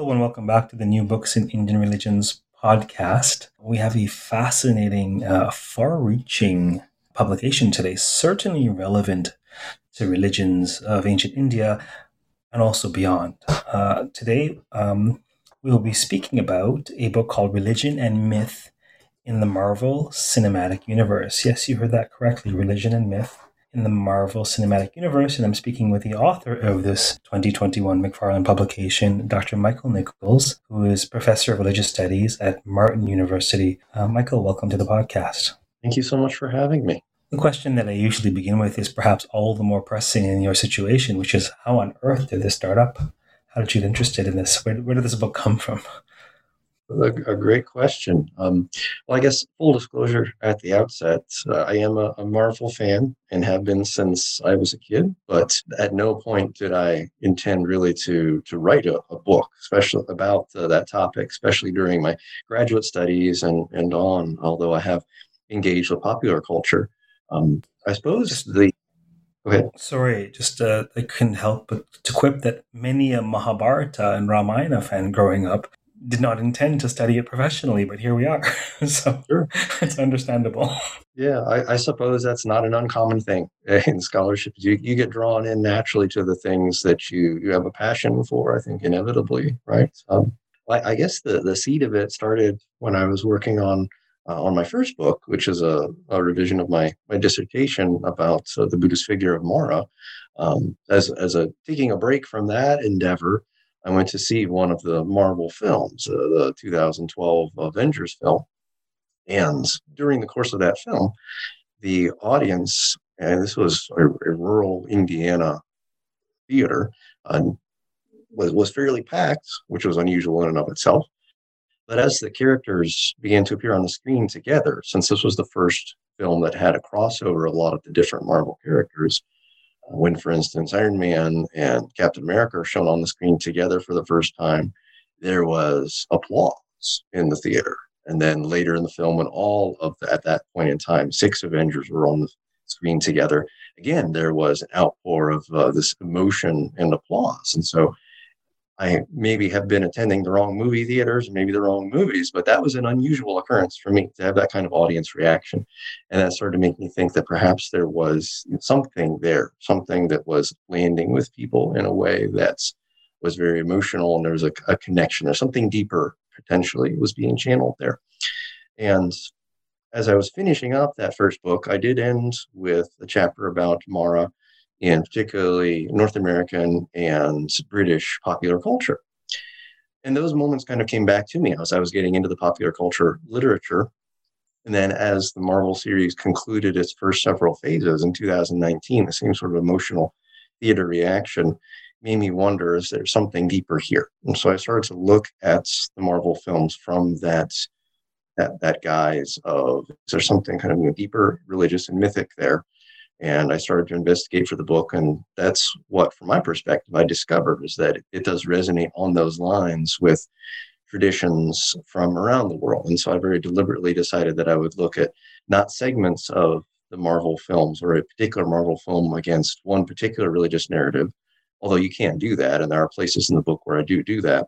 Hello, and welcome back to the New Books in Indian Religions podcast. We have a fascinating, uh, far reaching publication today, certainly relevant to religions of ancient India and also beyond. Uh, today, um, we will be speaking about a book called Religion and Myth in the Marvel Cinematic Universe. Yes, you heard that correctly Religion and Myth in the Marvel Cinematic Universe, and I'm speaking with the author of this 2021 McFarland publication, Dr. Michael Nichols, who is professor of religious studies at Martin University. Uh, Michael, welcome to the podcast. Thank you so much for having me. The question that I usually begin with is perhaps all the more pressing in your situation, which is how on earth did this start up? How did you get interested in this? Where, where did this book come from? A, a great question. Um, well, I guess full disclosure at the outset, uh, I am a, a, Marvel fan and have been since I was a kid. But at no point did I intend really to to write a, a book, especially about uh, that topic, especially during my graduate studies and and on. Although I have engaged with popular culture, um, I suppose the Go ahead. Sorry, just uh, I couldn't help but to quip that many a Mahabharata and Ramayana fan growing up did not intend to study it professionally, but here we are. so sure. it's understandable. Yeah, I, I, suppose that's not an uncommon thing in scholarship. You, you get drawn in naturally to the things that you, you have a passion for, I think, inevitably, right? I, I, guess the, the seed of it started when I was working on uh, on my first book, which is a, a revision of my, my dissertation about uh, the Buddhist figure of Mara. Um, as, as a taking a break from that endeavor, I went to see one of the Marvel films, uh, the 2012 Avengers film. And during the course of that film, the audience, and this was a, a rural Indiana theater, uh, was, was fairly packed, which was unusual in and of itself. But as the characters began to appear on the screen together, since this was the first film that had a crossover of a lot of the different Marvel characters, when, for instance, Iron Man and Captain America are shown on the screen together for the first time, there was applause in the theater. And then later in the film, when all of the, at that point in time, six Avengers were on the screen together, again, there was an outpour of uh, this emotion and applause. And so I maybe have been attending the wrong movie theaters, maybe the wrong movies, but that was an unusual occurrence for me to have that kind of audience reaction. And that started to make me think that perhaps there was something there, something that was landing with people in a way that was very emotional and there was a, a connection or something deeper potentially was being channeled there. And as I was finishing up that first book, I did end with a chapter about Mara in particularly North American and British popular culture. And those moments kind of came back to me as I was getting into the popular culture literature. And then as the Marvel series concluded its first several phases in 2019, the same sort of emotional theater reaction made me wonder is there something deeper here? And so I started to look at the Marvel films from that that that guise of is there something kind of deeper religious and mythic there? And I started to investigate for the book. And that's what, from my perspective, I discovered is that it does resonate on those lines with traditions from around the world. And so I very deliberately decided that I would look at not segments of the Marvel films or a particular Marvel film against one particular religious narrative, although you can do that. And there are places in the book where I do do that.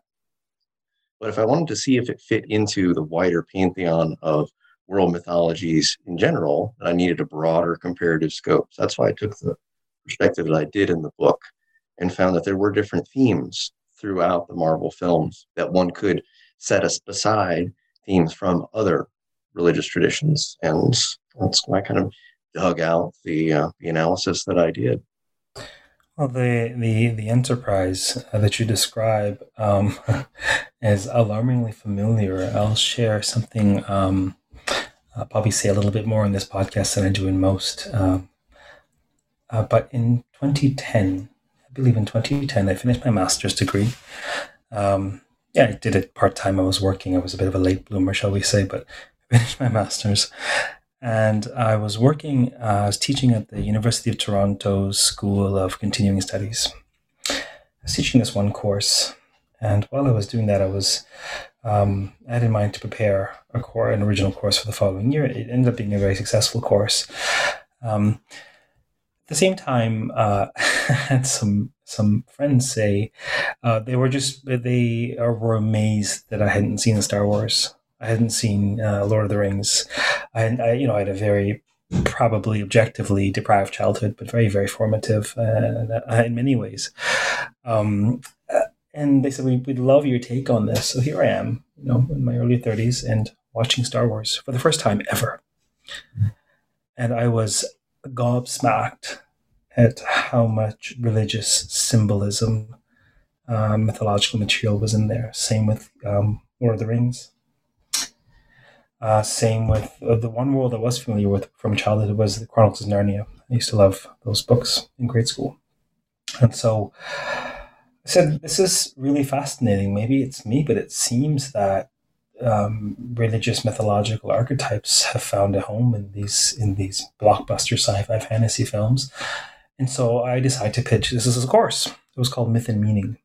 But if I wanted to see if it fit into the wider pantheon of world mythologies in general, I needed a broader comparative scope. So that's why I took the perspective that I did in the book and found that there were different themes throughout the Marvel films that one could set us beside themes from other religious traditions. And that's why I kind of dug out the, uh, the analysis that I did. Well, the the the enterprise uh, that you describe um, is alarmingly familiar. I'll share something um, I'll probably say a little bit more in this podcast than I do in most. Um, uh, but in 2010, I believe in 2010, I finished my master's degree. Um, yeah, I did it part time. I was working. I was a bit of a late bloomer, shall we say, but I finished my master's. And I was working, uh, I was teaching at the University of Toronto's School of Continuing Studies. I was teaching this one course. And while I was doing that, I was, um, I had in mind to prepare a core, an original course for the following year. It ended up being a very successful course. Um, at the same time, uh, I had some some friends say uh, they were just they were amazed that I hadn't seen Star Wars. I hadn't seen uh, Lord of the Rings. I, I, you know, I had a very probably objectively deprived childhood, but very, very formative uh, in many ways. Um, and they said, we, would love your take on this. So here I am, you know, in my early 30s and watching Star Wars for the first time ever. And I was gobsmacked at how much religious symbolism, uh, mythological material was in there. Same with um, Lord of the Rings. Uh, same with uh, the one world I was familiar with from childhood was the Chronicles of Narnia. I used to love those books in grade school. And so I said, This is really fascinating. Maybe it's me, but it seems that um, religious mythological archetypes have found a home in these in these blockbuster sci-fi fantasy films. And so I decided to pitch this as a course. It was called Myth and Meaning.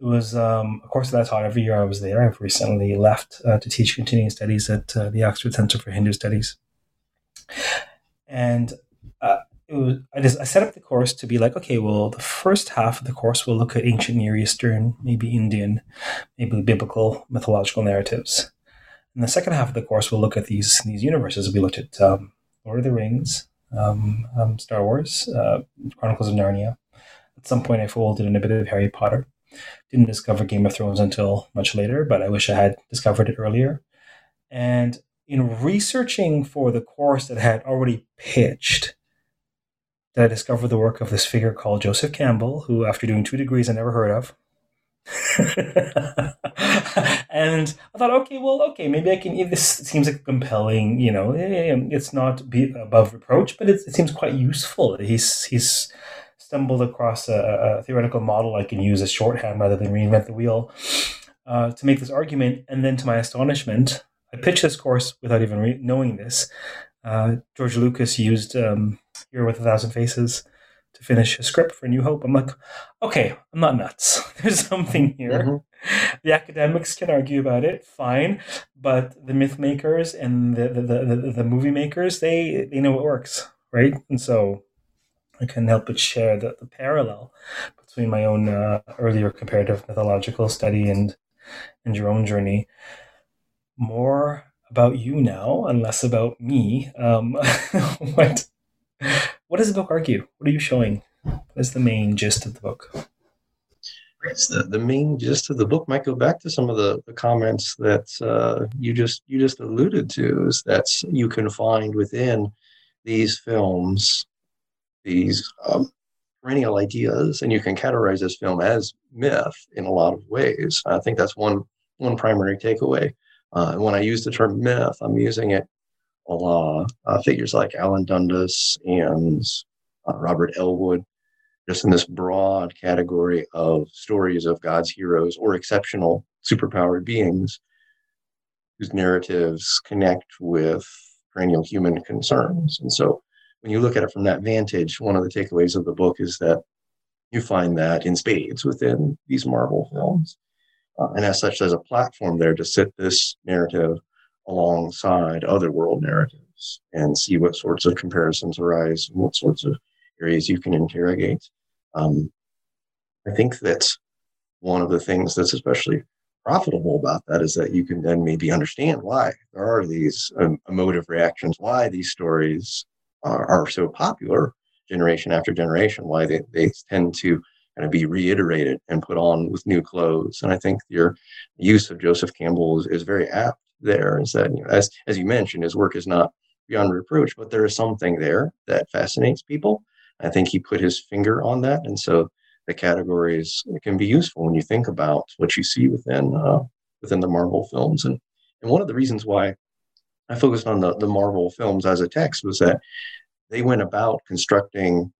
It was um, a course that I taught every year I was there. I've recently left uh, to teach continuing studies at uh, the Oxford Center for Hindu Studies. And uh, was, I, just, I set up the course to be like, okay, well, the first half of the course will look at ancient Near Eastern, maybe Indian, maybe biblical mythological narratives. And the second half of the course will look at these these universes. We looked at um, Lord of the Rings, um, um, Star Wars, uh, Chronicles of Narnia. At some point, I folded in a bit of Harry Potter. Didn't discover Game of Thrones until much later, but I wish I had discovered it earlier. And in researching for the course that I had already pitched, that I discovered the work of this figure called Joseph Campbell, who, after doing two degrees I never heard of, and I thought, okay, well, okay, maybe I can. This seems like compelling, you know, it's not above reproach, but it, it seems quite useful. He's he's stumbled across a, a, theoretical model I can use as shorthand rather than reinvent the wheel uh, to make this argument. And then, to my astonishment, I pitched this course without even re- knowing this. Uh, George Lucas used um, Hero with a Thousand Faces to finish a script for New Hope. I'm like, okay, I'm not nuts. There's something here. Mm-hmm. The academics can argue about it, fine, but the myth makers and the the, the, the, the movie makers, they they know what works, right? And so I can't help but share the, the parallel between my own uh, earlier comparative mythological study and and your own journey. More about you now and less about me. Um, what what does the book argue? What are you showing? What is the main gist of the book? The, the main gist of the book might go back to some of the, the comments that uh, you just you just alluded to is that you can find within these films these um, perennial ideas, and you can categorize this film as myth in a lot of ways. I think that's one one primary takeaway. Uh, when I use the term myth, I'm using it a lot. Uh, figures like Alan Dundes and uh, Robert Ellwood, just in this broad category of stories of God's heroes or exceptional superpowered beings whose narratives connect with perennial human concerns. And so when you look at it from that vantage, one of the takeaways of the book is that you find that in spades within these Marvel films. Uh, and as such, there's a platform there to sit this narrative alongside other world narratives and see what sorts of comparisons arise and what sorts of areas you can interrogate. Um, I think that one of the things that's especially profitable about that is that you can then maybe understand why there are these um, emotive reactions, why these stories are, are so popular generation after generation, why they, they tend to kind of be reiterated and put on with new clothes. And I think your use of Joseph Campbell is, is very apt there. Is that, you know, as, as you mentioned, his work is not beyond reproach, but there is something there that fascinates people. I think he put his finger on that. And so the categories can be useful when you think about what you see within uh, within the Marvel films. And, and one of the reasons why I focused on the, the Marvel films as a text was that they went about constructing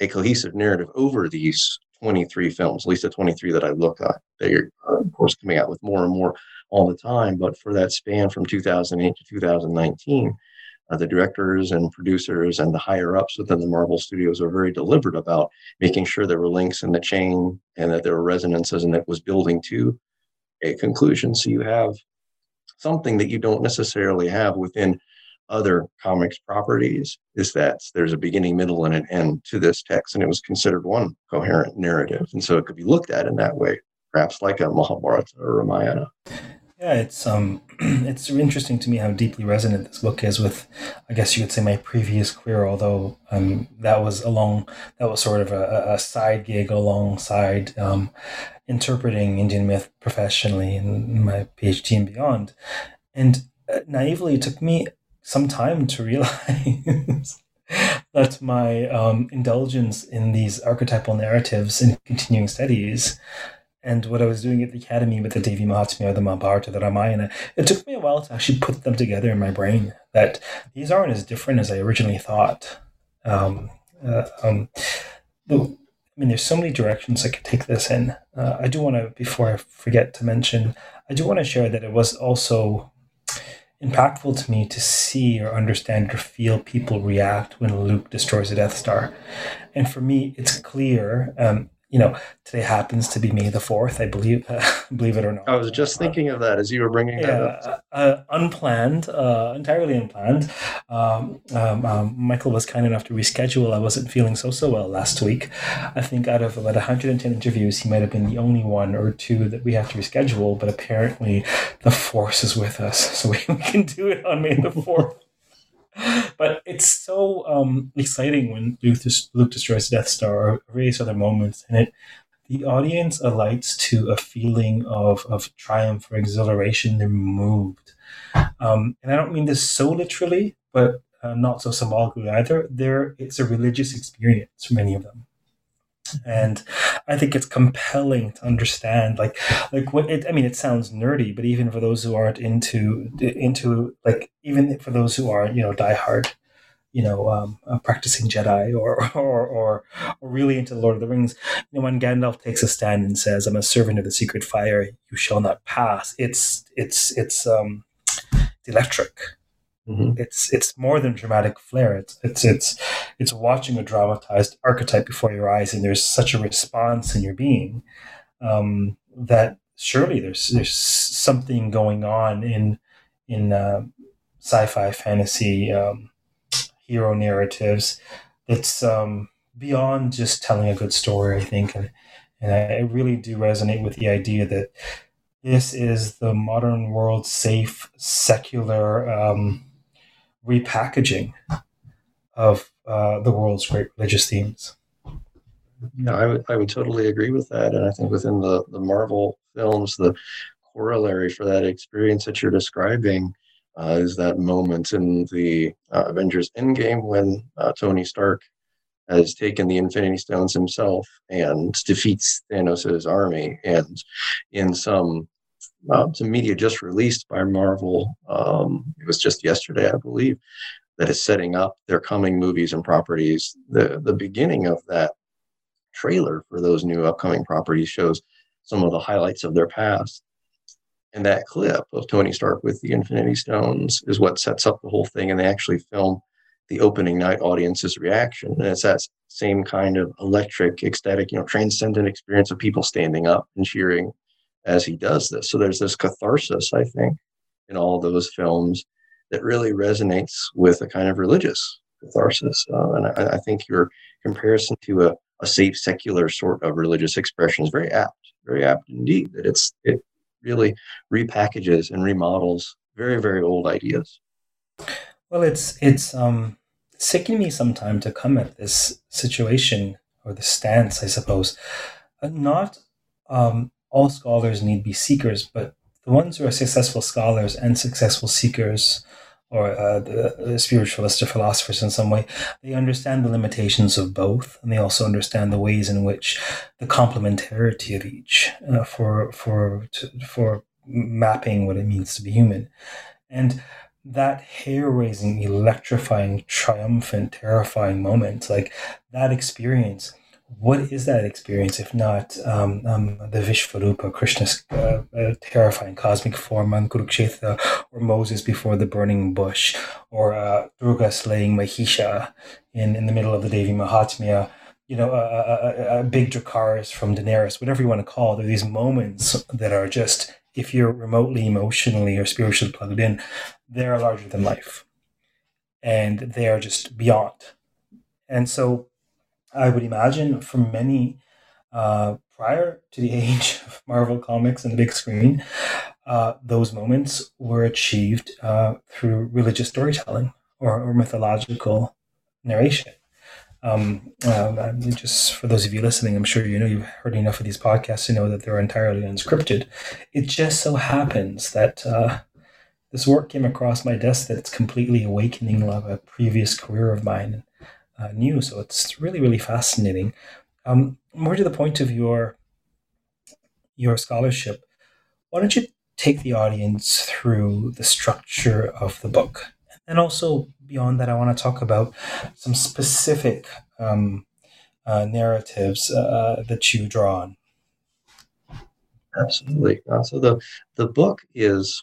a cohesive narrative over these 23 films, at least the 23 that I look at. They are, of course, coming out with more and more all the time. But for that span from 2008 to 2019, uh, the directors and producers and the higher ups within the Marvel Studios are very deliberate about making sure there were links in the chain and that there were resonances and it was building to a conclusion. So you have something that you don't necessarily have within other comics properties is that there's a beginning, middle, and an end to this text, and it was considered one coherent narrative. And so it could be looked at in that way, perhaps like a Mahabharata or Ramayana. Yeah, it's um, it's interesting to me how deeply resonant this book is with, I guess you could say, my previous career. Although um, that was along, that was sort of a, a side gig alongside um, interpreting Indian myth professionally in my PhD and beyond. And uh, naively, it took me some time to realize that my um, indulgence in these archetypal narratives in continuing studies and what I was doing at the academy with the Devi Mahatmya, the Mahabharata, the Ramayana, it took me a while to actually put them together in my brain. That these aren't as different as I originally thought. Um, uh, um, I mean, there's so many directions I could take this in. Uh, I do want to, before I forget to mention, I do want to share that it was also impactful to me to see or understand or feel people react when Luke destroys the Death Star. And for me, it's clear um, you know, today happens to be May the fourth. I believe, uh, believe it or not. I was just thinking of that as you were bringing yeah, that up. Uh, unplanned, uh, entirely unplanned. Um, um, um, Michael was kind enough to reschedule. I wasn't feeling so so well last week. I think out of about 110 interviews, he might have been the only one or two that we have to reschedule. But apparently, the force is with us, so we can do it on May the fourth but it's so um, exciting when Luke, Luke destroys Death Star or various other moments, and it the audience alights to a feeling of of triumph or exhilaration. They're moved, um, and I don't mean this so literally, but uh, not so symbolically either. There, it's a religious experience for many of them and i think it's compelling to understand like like what it i mean it sounds nerdy but even for those who aren't into into like even for those who aren't, you know diehard you know um, uh, practicing jedi or, or or or really into the lord of the rings you know when gandalf takes a stand and says i'm a servant of the secret fire you shall not pass it's it's it's um electric Mm-hmm. It's it's more than dramatic flair. It's it's it's it's watching a dramatized archetype before your eyes, and there's such a response in your being um, that surely there's there's something going on in in uh, sci-fi fantasy um, hero narratives that's um, beyond just telling a good story. I think, and and I really do resonate with the idea that this is the modern world safe secular um, repackaging of uh, the world's great religious themes. Yeah, I would I would totally agree with that, and I think within the the Marvel films, the corollary for that experience that you're describing uh, is that moment in the uh, Avengers Endgame when uh, Tony Stark has taken the Infinity Stones himself and defeats Thanos' army, and in some uh, some media just released by Marvel. Um, it was just yesterday, I believe, that is setting up their coming movies and properties. The the beginning of that trailer for those new upcoming properties shows some of the highlights of their past. And that clip of Tony Stark with the Infinity Stones is what sets up the whole thing. And they actually film the opening night audience's reaction. And it's that same kind of electric, ecstatic, you know, transcendent experience of people standing up and cheering as he does this. So there's this catharsis, I think, in all those films that really resonates with a kind of religious catharsis. Uh, and I, I, think your comparison to a, a safe secular sort of religious expression is very apt, very apt indeed. That it's it really repackages and remodels very very old ideas. Well, it's it's um, taking me some time to come at this situation or the stance, I suppose. Uh, not um, all scholars need be seekers, but the ones who are successful scholars and successful seekers, or uh, the, spiritualists or philosophers in some way, they understand the limitations of both, and they also understand the ways in which the complementarity of each uh, for for to, for mapping what it means to be human. And that hair raising, electrifying, triumphant, terrifying moment, like that experience, what is that experience if not um, um, the Vishvarupa, Krishna's uh, uh, terrifying cosmic form on Kurukshetra, or Moses before the burning bush, or uh, Durga slaying Mahisha in, in the middle of the Devi Mahatmya? You know, a, a, a big Dracarys from Daenerys, whatever you want to call it. There are these moments that are just, if you're remotely emotionally or spiritually plugged in, they're larger than life. And they are just beyond. And so I would imagine for many uh, prior to the age of Marvel Comics and the big screen, uh, those moments were achieved uh, through religious storytelling or, or mythological narration. Um, uh, just for those of you listening, I'm sure you know you've heard enough of these podcasts to know that they're entirely unscripted. It just so happens that uh, this work came across my desk that's completely awakening love a previous career of mine uh, new. So it's really, really fascinating. Um, more to the point of your your scholarship, why don't you take the audience through the structure of the book, and also beyond that, I want to talk about some specific um, uh, narratives uh, that you draw on. Absolutely. Uh, so the the book is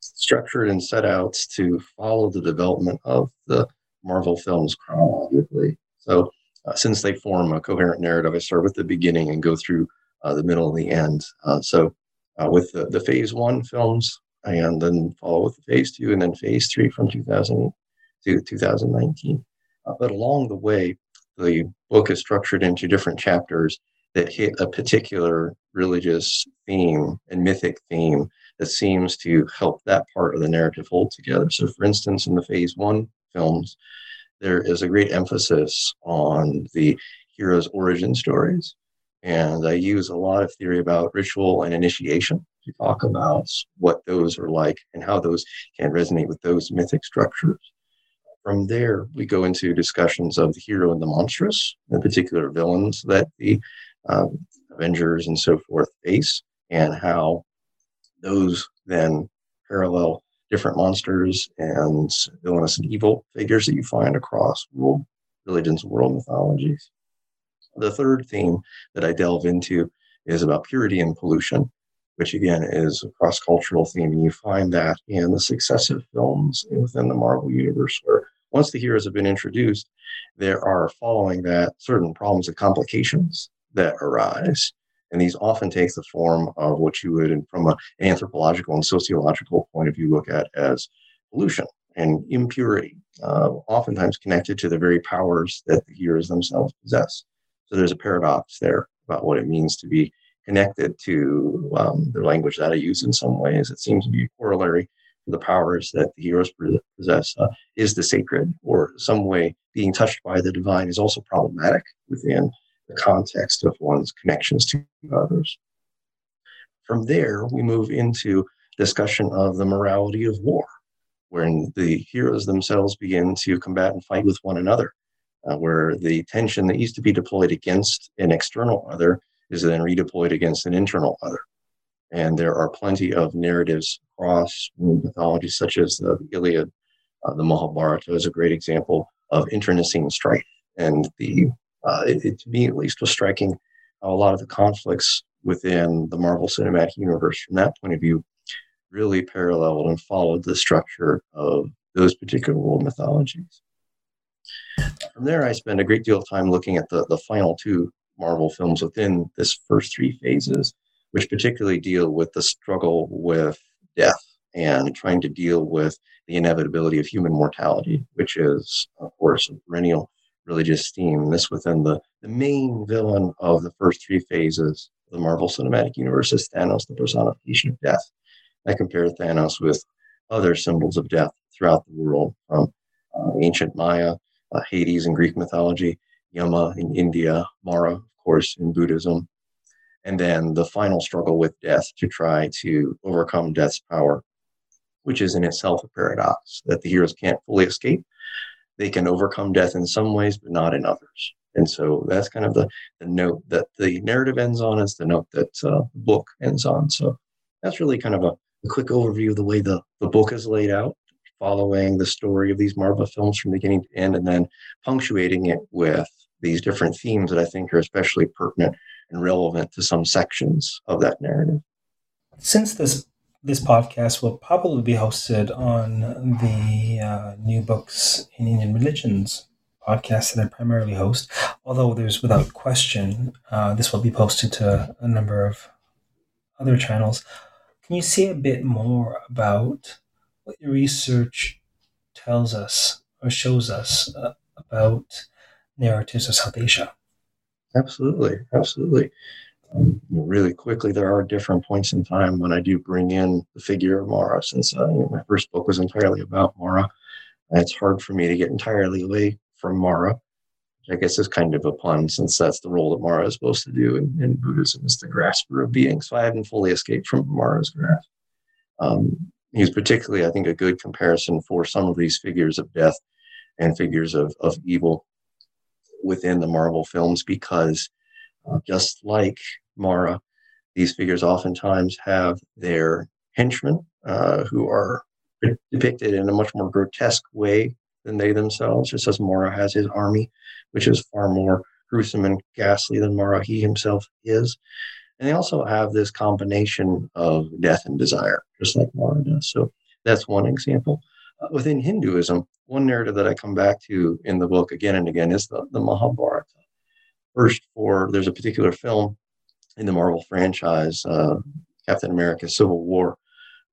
structured and set out to follow the development of the Marvel films chronologically. So, uh, since they form a coherent narrative, I start with the beginning and go through uh, the middle and the end. Uh, so, uh, with the, the phase one films, and then follow with phase two, and then phase three from 2000 to 2019. Uh, but along the way, the book is structured into different chapters that hit a particular religious theme and mythic theme that seems to help that part of the narrative hold together. So, for instance, in the phase one films, there is a great emphasis on the hero's origin stories. And I use a lot of theory about ritual and initiation to talk about what those are like and how those can resonate with those mythic structures. From there, we go into discussions of the hero and the monstrous, the particular villains that the um, Avengers and so forth face, and how those then parallel different monsters and villainous and evil figures that you find across world religions, and world mythologies. The third theme that I delve into is about purity and pollution, which again is a cross cultural theme. And you find that in the successive films within the Marvel Universe, where once the heroes have been introduced, there are following that certain problems and complications that arise. And these often take the form of what you would, from an anthropological and sociological point of view, look at as pollution and impurity, uh, oftentimes connected to the very powers that the heroes themselves possess. So there's a paradox there about what it means to be connected to um, the language that I use in some ways. It seems to be corollary to the powers that the heroes possess. Uh, is the sacred or some way being touched by the divine is also problematic within the context of one's connections to others. From there, we move into discussion of the morality of war, when the heroes themselves begin to combat and fight with one another, uh, where the tension that used to be deployed against an external other is then redeployed against an internal other. And there are plenty of narratives across mythology, such as the Iliad, uh, the Mahabharata is a great example of internecine strife and the uh, it, it, to me at least was striking how a lot of the conflicts within the Marvel Cinematic Universe, from that point of view, really paralleled and followed the structure of those particular world mythologies. From there, I spend a great deal of time looking at the, the final two Marvel films within this first three phases, which particularly deal with the struggle with death and trying to deal with the inevitability of human mortality, which is, of course, a perennial religious theme. This within the, the main villain of the first three phases of the Marvel Cinematic Universe is Thanos, the personification of death. I compare Thanos with other symbols of death throughout the world, from uh, ancient Maya, uh, Hades in Greek mythology, Yama in India, Mara, of course, in Buddhism, and then the final struggle with death to try to overcome death's power, which is in itself a paradox that the heroes can't fully escape, they can overcome death in some ways, but not in others. And so that's kind of the, the note that the narrative ends on, is the note that uh, the book ends on. So that's really kind of a, a, quick overview of the way the, the book is laid out following the story of these Marvel films from beginning to end and then punctuating it with these different themes that I think are especially pertinent and relevant to some sections of that narrative. Since this this podcast will probably be hosted on the uh, New Books in Indian Religions podcast that I primarily host, although there's without question uh, this will be posted to a number of other channels. Can you say a bit more about what your research tells us or shows us uh, about narratives of South Asia? Absolutely, absolutely. Really quickly, there are different points in time when I do bring in the figure of Mara, since uh, my first book was entirely about Mara. It's hard for me to get entirely away from Mara, which I guess is kind of a pun, since that's the role that Mara is supposed to do in, in Buddhism, is the grasper of being. So I haven't fully escaped from Mara's grasp. Um, he's particularly, I think, a good comparison for some of these figures of death and figures of, of evil within the Marvel films because just like Mara, these figures oftentimes have their henchmen uh, who are depicted in a much more grotesque way than they themselves, just as Mara has his army, which is far more gruesome and ghastly than Mara he himself is. And they also have this combination of death and desire, just like Mara does. So that's one example. Uh, within Hinduism, one narrative that I come back to in the book again and again is the, the Mahabharata. First, for there's a particular film in the Marvel franchise, uh, Captain America Civil War,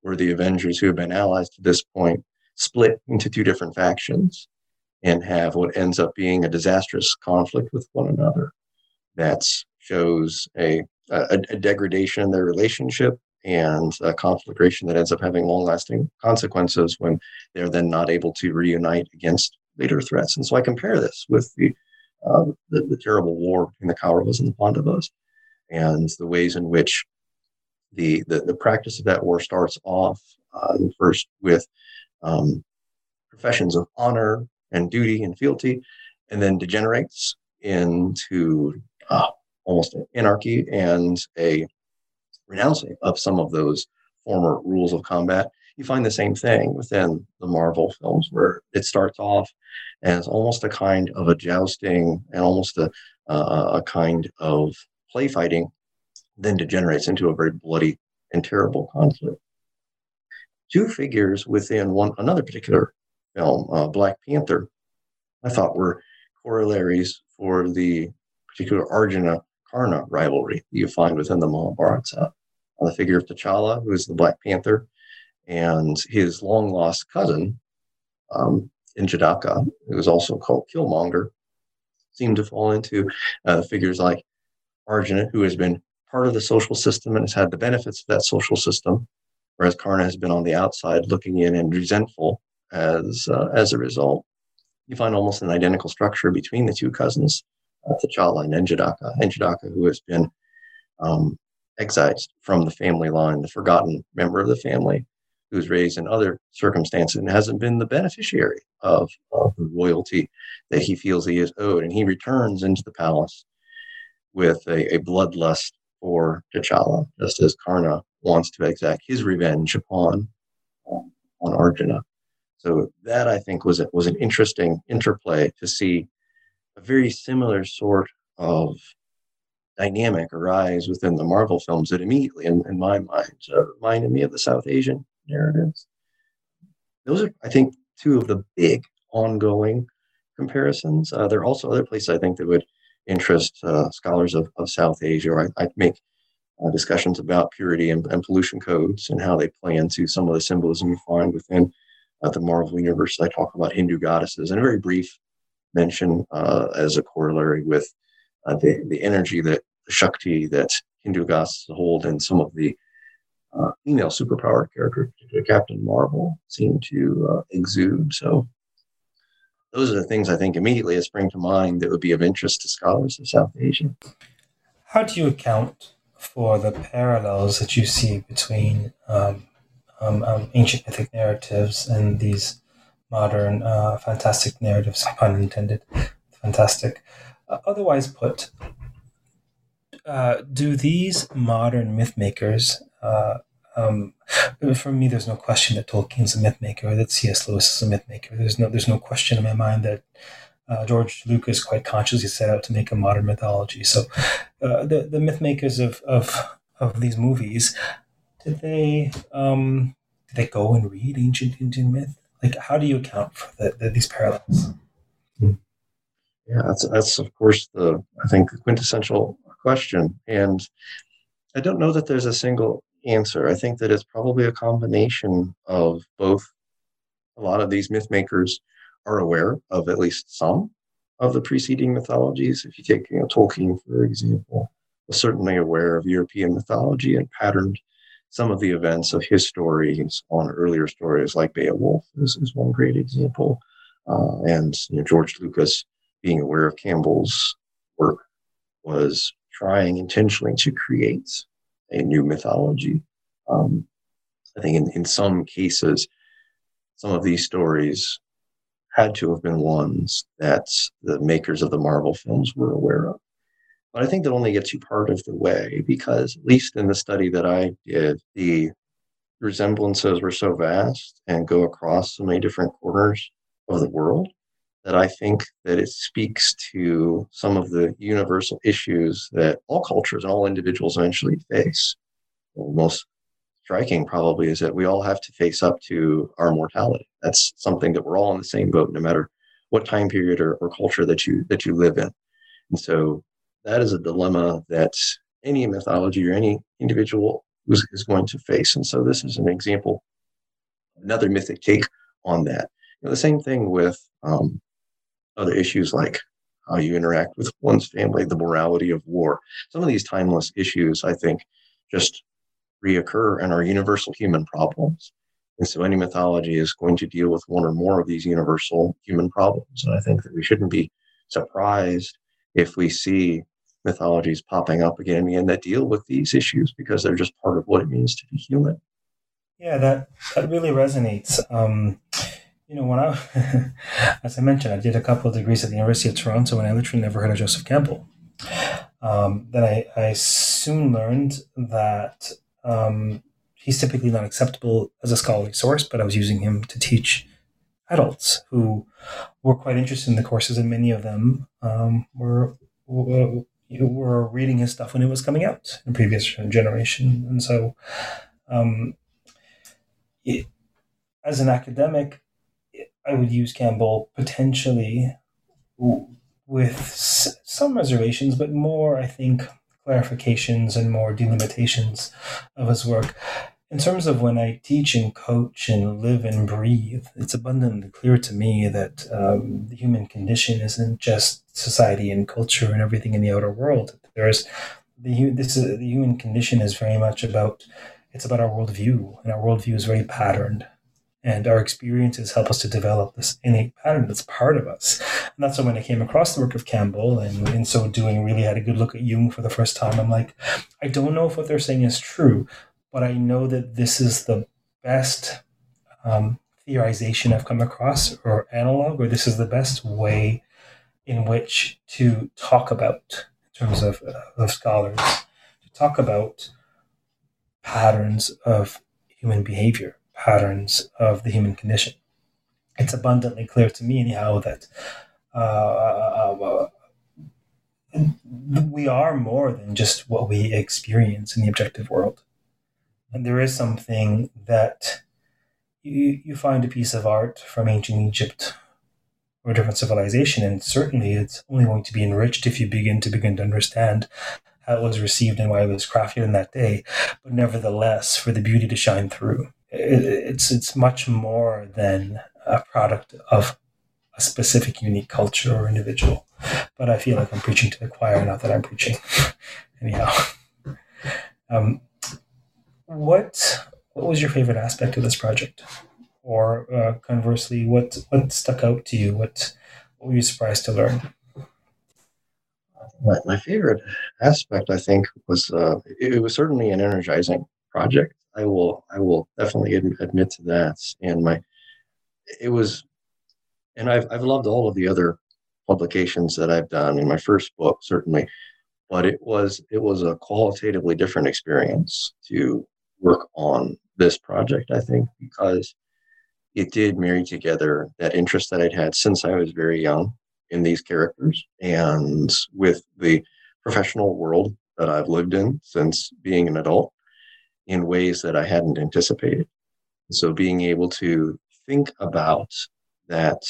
where the Avengers, who have been allies to this point, split into two different factions and have what ends up being a disastrous conflict with one another. That shows a, a, a degradation in their relationship and a conflagration that ends up having long lasting consequences when they're then not able to reunite against later threats. And so I compare this with the, uh, the, the, terrible war between the Kauravas and the Pandavas and the ways in which the, the, the practice of that war starts off uh, first with um, professions of honor and duty and fealty, and then degenerates into uh, almost anarchy and a renouncing of some of those former rules of combat. You find the same thing within the Marvel films, where it starts off as almost a kind of a jousting and almost a, uh, a kind of play fighting, then degenerates into a very bloody and terrible conflict. Two figures within one another particular film, uh, Black Panther, I thought were corollaries for the particular Arjuna Karna rivalry you find within the Mahabharata on the figure of T'Challa, who is the Black Panther, and his long lost cousin, um, N'Jadaka, who is also called Killmonger, seem to fall into uh, figures like Arjuna, who has been part of the social system and has had the benefits of that social system, whereas Karna has been on the outside looking in and resentful as, uh, as a result. You find almost an identical structure between the two cousins, uh, T'Challa and N'Jadaka. N'Jadaka, who has been um, excised from the family line, the forgotten member of the family who's raised in other circumstances and hasn't been the beneficiary of, of the royalty that he feels he is owed. And he returns into the palace with a, a bloodlust for T'Challa, just as Karna wants to exact his revenge upon on Arjuna. So that I think was was an interesting interplay to see a very similar sort of dynamic arise within the Marvel films that immediately, in, in my mind, uh, reminded me of the South Asian narratives. Those are, I think, two of the big ongoing comparisons. Uh, there are also other places I think that would interest uh, scholars of, of South Asia, or I, would make uh, discussions about purity and, and, pollution codes and how they play into some of the symbolism you find within uh, the Marvel universe. I talk about Hindu goddesses and a very brief mention uh, as a corollary with uh, the, the energy that Shakti that Hindu gods hold and some of the uh, female superpower character, particularly Captain Marvel, seem to uh, exude. So those are the things I think immediately that spring to mind that would be of interest to scholars of South Asia. How do you account for the parallels that you see between um, um, um, ancient mythic narratives and these modern uh, fantastic narratives, pun intended, fantastic? Uh, otherwise put, uh, do these modern myth makers uh, Um, for me, there's no question that Tolkien's a myth maker, that C.S. Lewis is a myth maker. There's no there's no question in my mind that uh, George Lucas quite consciously set out to make a modern mythology. So, uh, the the myth makers of of of these movies, did they um, did they go and read ancient Indian myth? Like, how do you account for the, the, these parallels? Yeah, that's that's of course the I think the quintessential question, and I don't know that there's a single answer. I think that it's probably a combination of both. A lot of these myth makers are aware of at least some of the preceding mythologies. If you take you know, Tolkien, for example, was certainly aware of European mythology and patterned some of the events of his stories on earlier stories, like Beowulf is, is one great example. Uh, and you know, George Lucas, being aware of Campbell's work, was trying intentionally to create a new mythology. Um, I think in, in some cases, some of these stories had to have been ones that the makers of the Marvel films were aware of. But I think that only gets you part of the way because, at least in the study that I did, the resemblances were so vast and go across so many different corners of the world that I think that it speaks to some of the universal issues that all cultures and all individuals eventually face. The most striking probably is that we all have to face up to our mortality. That's something that we're all in the same boat, no matter what time period or, or culture that you that you live in. And so that is a dilemma that any mythology or any individual is, is going to face. And so this is an example, another mythic take on that. You know, the same thing with um, other issues like how you interact with one's family, the morality of war. Some of these timeless issues, I think, just reoccur and are universal human problems. And so any mythology is going to deal with one or more of these universal human problems. And I think that we shouldn't be surprised if we see mythologies popping up again and again that deal with these issues because they're just part of what it means to be human. Yeah, that, that really resonates. Um, you know, when I, as I mentioned, I did a couple of degrees at the University of Toronto and I literally never heard of Joseph Campbell. Um, then I, I soon learned that um, he's typically not acceptable as a scholarly source, but I was using him to teach adults who were quite interested in the courses, and many of them um, were, were, were reading his stuff when it was coming out in previous generation, and so um, it, as an academic, I would use Campbell potentially with some reservations, but more, I think, clarifications and more delimitations of his work. In terms of when I teach and coach and live and breathe, it's abundantly clear to me that um, the human condition isn't just society and culture and everything in the outer world. There's the this is, the human condition is very much about it's about our worldview, and our worldview is very patterned and our experiences help us to develop this innate pattern that's part of us. And that's when I came across the work of Campbell, and in so doing, really had a good look at Jung for the first time. I'm like, I don't know if what they're saying is true, but I know that this is the best um, theorization I've come across, or analog, or this is the best way in which to talk about, in terms of, uh, of scholars, to talk about patterns of human behavior patterns of the human condition. It's abundantly clear to me, anyhow, that uh, uh, uh, we are more than just what we experience in the objective world. And there is something that you, you find a piece of art from ancient Egypt or a different civilization, and certainly it's only going to be enriched if you begin to begin to understand how it was received and why it was crafted in that day. But nevertheless, for the beauty to shine through it's it's much more than a product of a specific unique culture or individual. But I feel like I'm preaching to the choir, not that I'm preaching. Anyhow, um, what what was your favorite aspect of this project, or uh, conversely, what what stuck out to you? What what were you surprised to learn? My, my favorite aspect, I think, was uh, it, it was certainly an energizing project. I will I will definitely admit to that. And my it was, and I've I've loved all of the other publications that I've done. In my first book, certainly, but it was it was a qualitatively different experience to work on this project, I think, because it did marry together that interest that I'd had since I was very young in these characters and with the professional world that I've lived in since being an adult in ways that I hadn't anticipated. So being able to think about that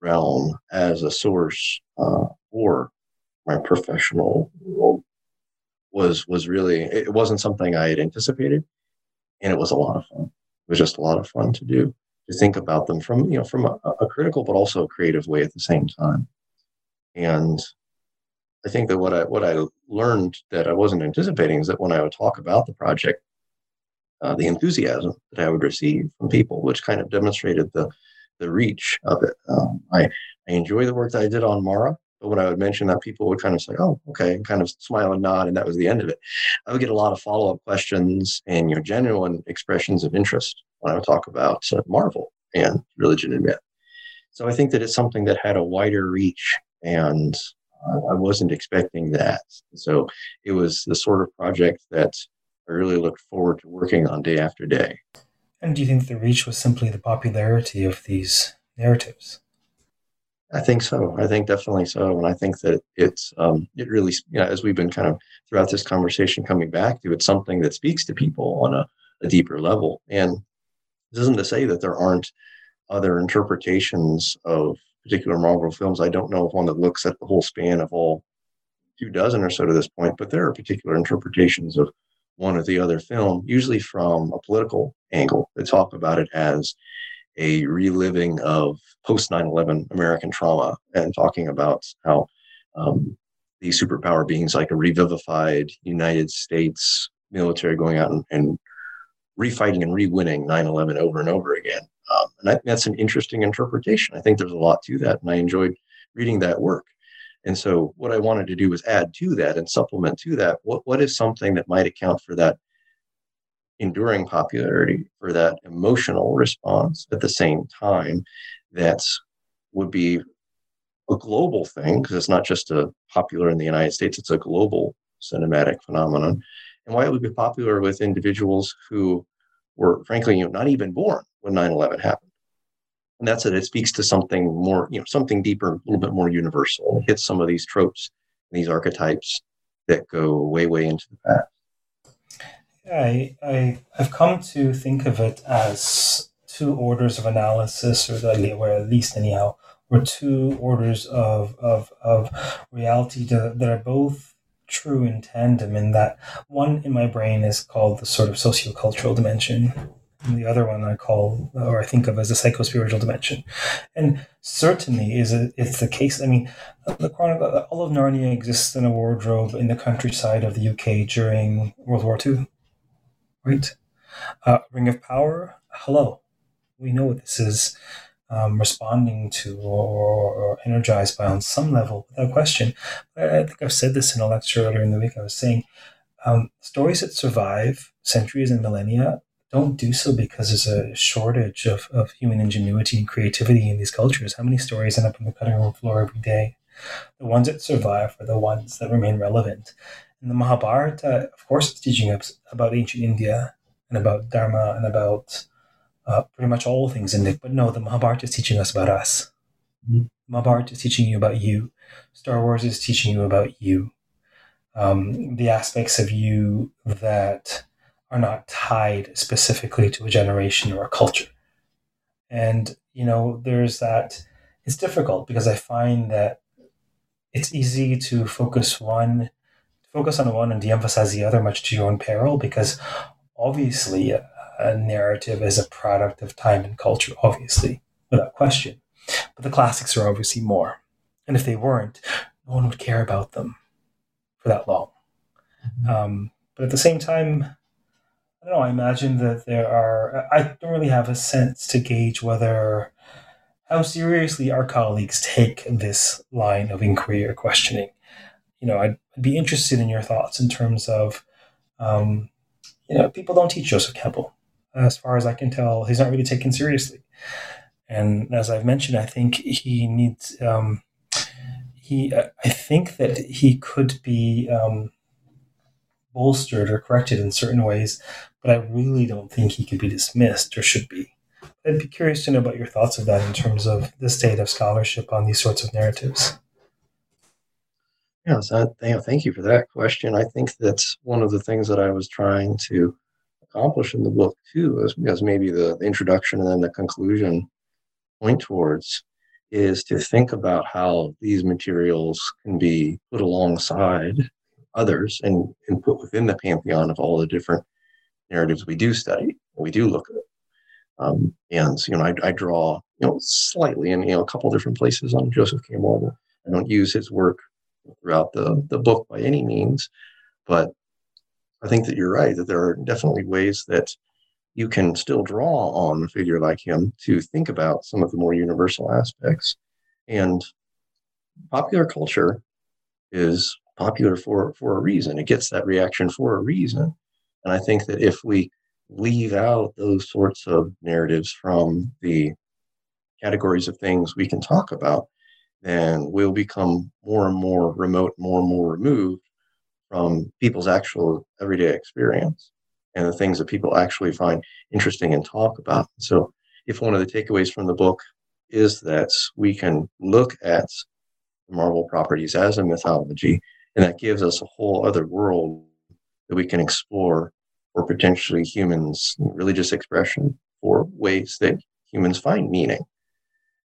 realm as a source uh, for my professional world was was really it wasn't something I had anticipated, and it was a lot of fun. It was just a lot of fun to do to think about them from you know from a, a critical but also a creative way at the same time. And I think that what I what I learned that I wasn't anticipating is that when I would talk about the project, uh, the enthusiasm that I would receive from people, which kind of demonstrated the the reach of it. Um, I I enjoy the work that I did on Mara. But when I would mention that, people would kind of say, "Oh, okay," and kind of smile and nod, and that was the end of it. I would get a lot of follow-up questions and you know genuine expressions of interest when I would talk about uh, Marvel and religion and myth. So I think that it's something that had a wider reach, and I wasn't expecting that. So it was the sort of project that I really looked forward to working on day after day. And do you think the reach was simply the popularity of these narratives? I think so. I think definitely so, and I think that it's um, it really, you know, as we've been kind of throughout this conversation coming back to, it's something that speaks to people on a, a deeper level. And this isn't to say that there aren't other interpretations of particular Marvel films. I don't know of one that looks at the whole span of all two dozen or so to this point, but there are particular interpretations of one or the other film, usually from a political angle. They talk about it as a reliving of post 9 11 American trauma and talking about how um, these superpower beings, like a revivified United States military, going out and, and refighting and re-winning 9-11 over and over again um, and I, that's an interesting interpretation. I think there's a lot to that and i enjoyed reading that work. And so what i wanted to do was add to that and supplement to that what, what is something that might account for that enduring popularity for that emotional response at the same time that would be a global thing because it's not just a popular in the united states it's a global cinematic phenomenon and why it would be popular with individuals who were frankly you know not even born when 9-11 happened. And that's it. It speaks to something more you know something deeper a little bit more universal. It hits some of these tropes these archetypes that go way way into the past. I, I i've come to think of it as two orders of analysis or at least anyhow or two orders of of, of reality to, that are both true in tandem in that one in my brain is called the sort of sociocultural dimension the other one I call or I think of as a psychospiritual dimension. And certainly is a, it's the case. I mean, the Chronicle, all of Narnia exists in a wardrobe in the countryside of the UK during World War II, right? Uh, Ring of Power, hello. We know what this is um, responding to or, or, energized by on some level, without question. I think I've said this in a lecture earlier in the week. I was saying um, stories that survive centuries and millennia don't do so because there's a shortage of, of human ingenuity and creativity in these cultures. How many stories end up on the cutting room floor every day? The ones that survive are the ones that remain relevant. And the Mahabharata, of course, is teaching us about ancient India and about Dharma and about uh, pretty much all things in it. But no, the Mahabharata is teaching us about us. Mm-hmm. Mahabharata is teaching you about you. Star Wars is teaching you about you. Um, the aspects of you that are not tied specifically to a generation or a culture. And, you know, there's that, it's difficult because I find that it's easy to focus one, focus on one and de emphasize the other, much to your own peril, because obviously a narrative is a product of time and culture, obviously, without question. But the classics are obviously more. And if they weren't, no one would care about them for that long. Mm-hmm. Um, but at the same time, I don't know, I imagine that there are, I don't really have a sense to gauge whether, how seriously our colleagues take this line of inquiry or questioning. You know, I'd, be interested in your thoughts in terms of, um, you know, people don't teach Joseph Campbell as far as I can tell, he's not really taken seriously. And as I've mentioned, I think he needs. Um, he, I think that he could be um, bolstered or corrected in certain ways but I really don't think he could be dismissed or should be. I'd be curious to know about your thoughts of that in terms of the state of scholarship on these sorts of narratives. Yes, I, thank you for that question. I think that's one of the things that I was trying to accomplish in the book too, as, as maybe the, the introduction and then the conclusion point towards, is to think about how these materials can be put alongside others and, and put within the pantheon of all the different narratives we do study, we do look at. Um, and you know, I, I, draw you know slightly in you know a couple different places on Joseph Campbell. I don't use his work throughout the the book by any means, but I think that you're right that there are definitely ways that you can still draw on a figure like him to think about some of the more universal aspects. And popular culture is popular for for a reason. It gets that reaction for a reason. And I think that if we leave out those sorts of narratives from the categories of things we can talk about, then we'll become more and more remote, more and more removed from people's actual everyday experience and the things that people actually find interesting and talk about. So, if one of the takeaways from the book is that we can look at the Marvel properties as a mythology, and that gives us a whole other world that we can explore for potentially humans' religious expression for ways that humans find meaning.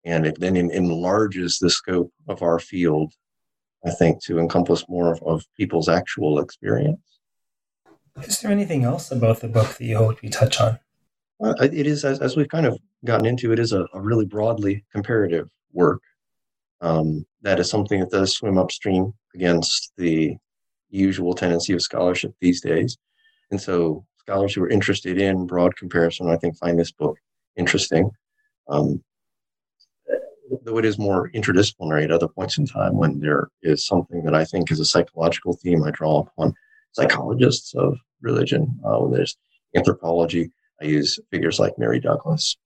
And it then enlarges the scope of our field, I think, to encompass more of, of people's actual experience. Is there anything else about the book that you hope we touch on? Well, it is, as, as we've kind of gotten into, it is a, a really broadly comparative work. Um, that is something that does swim upstream against the usual tendency of scholarship these days. And so scholars who are interested in broad comparison, I think, find this book interesting. Um, though it is more interdisciplinary at other points in time when there is something that I think is a psychological theme I draw upon psychologists of religion. Uh, when there's anthropology, I use figures like Mary Douglas.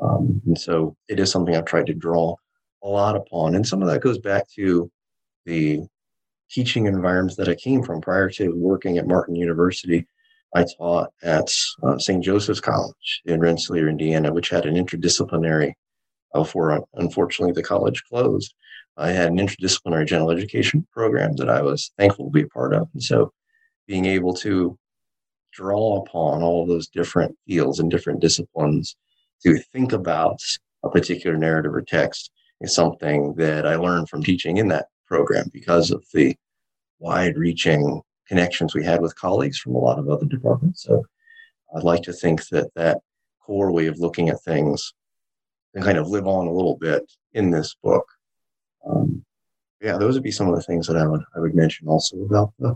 Um, and so it is something I've tried to draw a lot upon. And some of that goes back to the teaching environments that I came from prior to working at Martin University. I taught at uh, St. Joseph's College in Rensselaer, Indiana, which had an interdisciplinary, uh, before unfortunately the college closed. I had an interdisciplinary general education program that I was thankful to be a part of. And so being able to draw upon all those different fields and different disciplines to think about a particular narrative or text is something that I learned from teaching in that program because of the wide reaching connections we had with colleagues from a lot of other departments. So I'd like to think that that core way of looking at things can kind of live on a little bit in this book. Um, yeah, those would be some of the things that I would I would mention also about the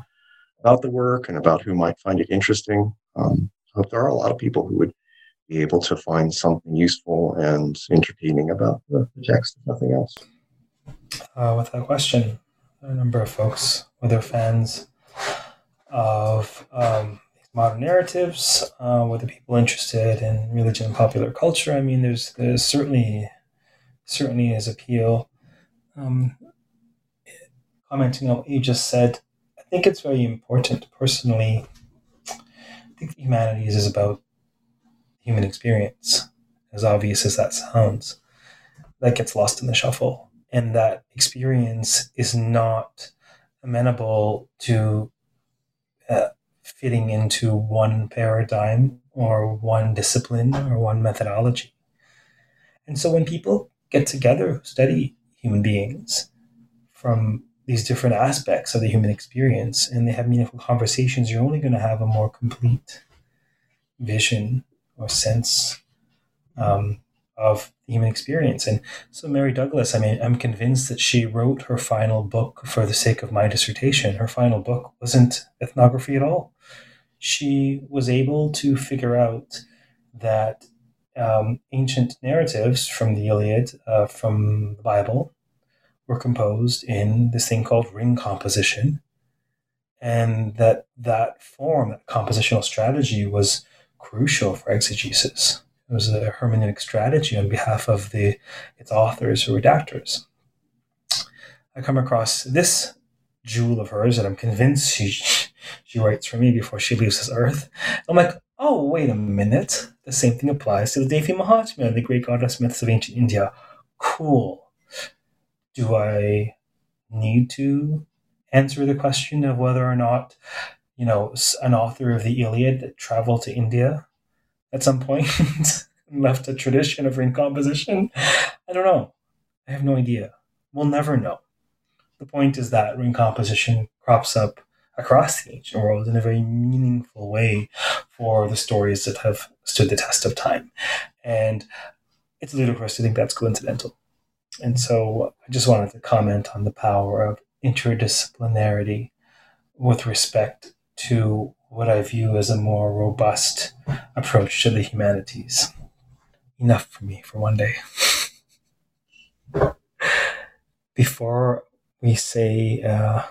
about the work and about who might find it interesting. Um, I hope there are a lot of people who would be able to find something useful and entertaining about the, the text, if nothing else. Uh, without question, a number of folks, whether fans of um, modern narratives, uh, whether people interested in religion and popular culture. I mean, there's there's certainly certainly is appeal. Um, commenting on what you just said, I think it's very important personally. I think humanities is about human experience, as obvious as that sounds. That gets lost in the shuffle. And that experience is not amenable to uh, fitting into one paradigm or one discipline or one methodology. And so when people get together who study human beings from these different aspects of the human experience and they have meaningful conversations, you're only going to have a more complete vision or sense um, of the human experience. And so, Mary Douglas, I mean, I'm convinced that she wrote her final book for the sake of my dissertation. Her final book wasn't ethnography at all. She was able to figure out that um, ancient narratives from the Iliad, uh, from the Bible, were composed in this thing called ring composition, and that that form, that compositional strategy, was crucial for exegesis. It was a hermeneutic strategy on behalf of the its authors or redactors. I come across this jewel of hers, and I'm convinced she she writes for me before she leaves this earth. I'm like, oh, wait a minute. The same thing applies to the Devi Mahatmya, the great goddess myths of ancient India. Cool. Do I need to answer the question of whether or not, you know, an author of the Iliad traveled to India at some point and left a tradition of ring-composition? I don't know. I have no idea. We'll never know. The point is that ring-composition crops up across the ancient world in a very meaningful way for the stories that have stood the test of time. And it's ludicrous to think that's coincidental. And so I just wanted to comment on the power of interdisciplinarity with respect to what I view as a more robust approach to the humanities. Enough for me for one day. Before we say uh,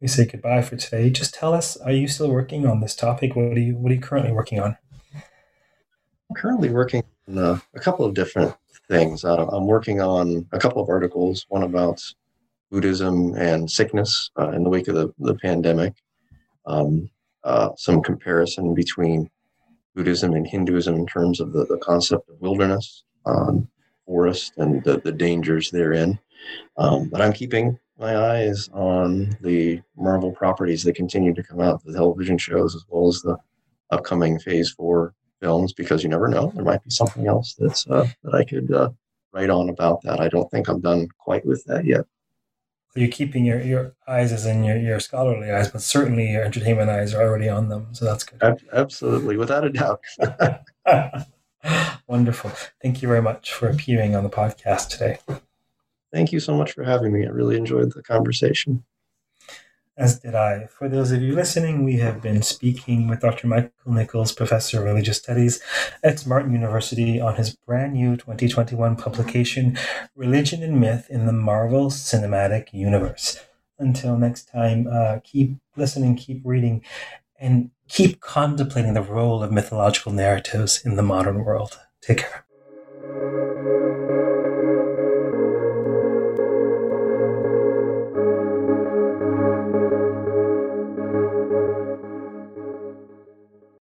we say goodbye for today, just tell us: Are you still working on this topic? What are you What are you currently working on? I'm currently working on uh, a couple of different things. Uh, I'm working on a couple of articles. One about Buddhism and sickness uh, in the wake of the, the pandemic. Um, uh, some comparison between Buddhism and Hinduism in terms of the, the concept of wilderness, um, forest, and the, the dangers therein. Um, but I'm keeping my eyes on the Marvel properties that continue to come out, the television shows, as well as the upcoming Phase Four films, because you never know, there might be something else that's uh, that I could uh, write on about that. I don't think I'm done quite with that yet. You're keeping your, your eyes as in your, your scholarly eyes, but certainly your entertainment eyes are already on them. So that's good. Absolutely, without a doubt. Wonderful. Thank you very much for appearing on the podcast today. Thank you so much for having me. I really enjoyed the conversation. As did I. For those of you listening, we have been speaking with Dr. Michael Nichols, Professor of Religious Studies at Martin University, on his brand new 2021 publication, Religion and Myth in the Marvel Cinematic Universe. Until next time, uh, keep listening, keep reading, and keep contemplating the role of mythological narratives in the modern world. Take care.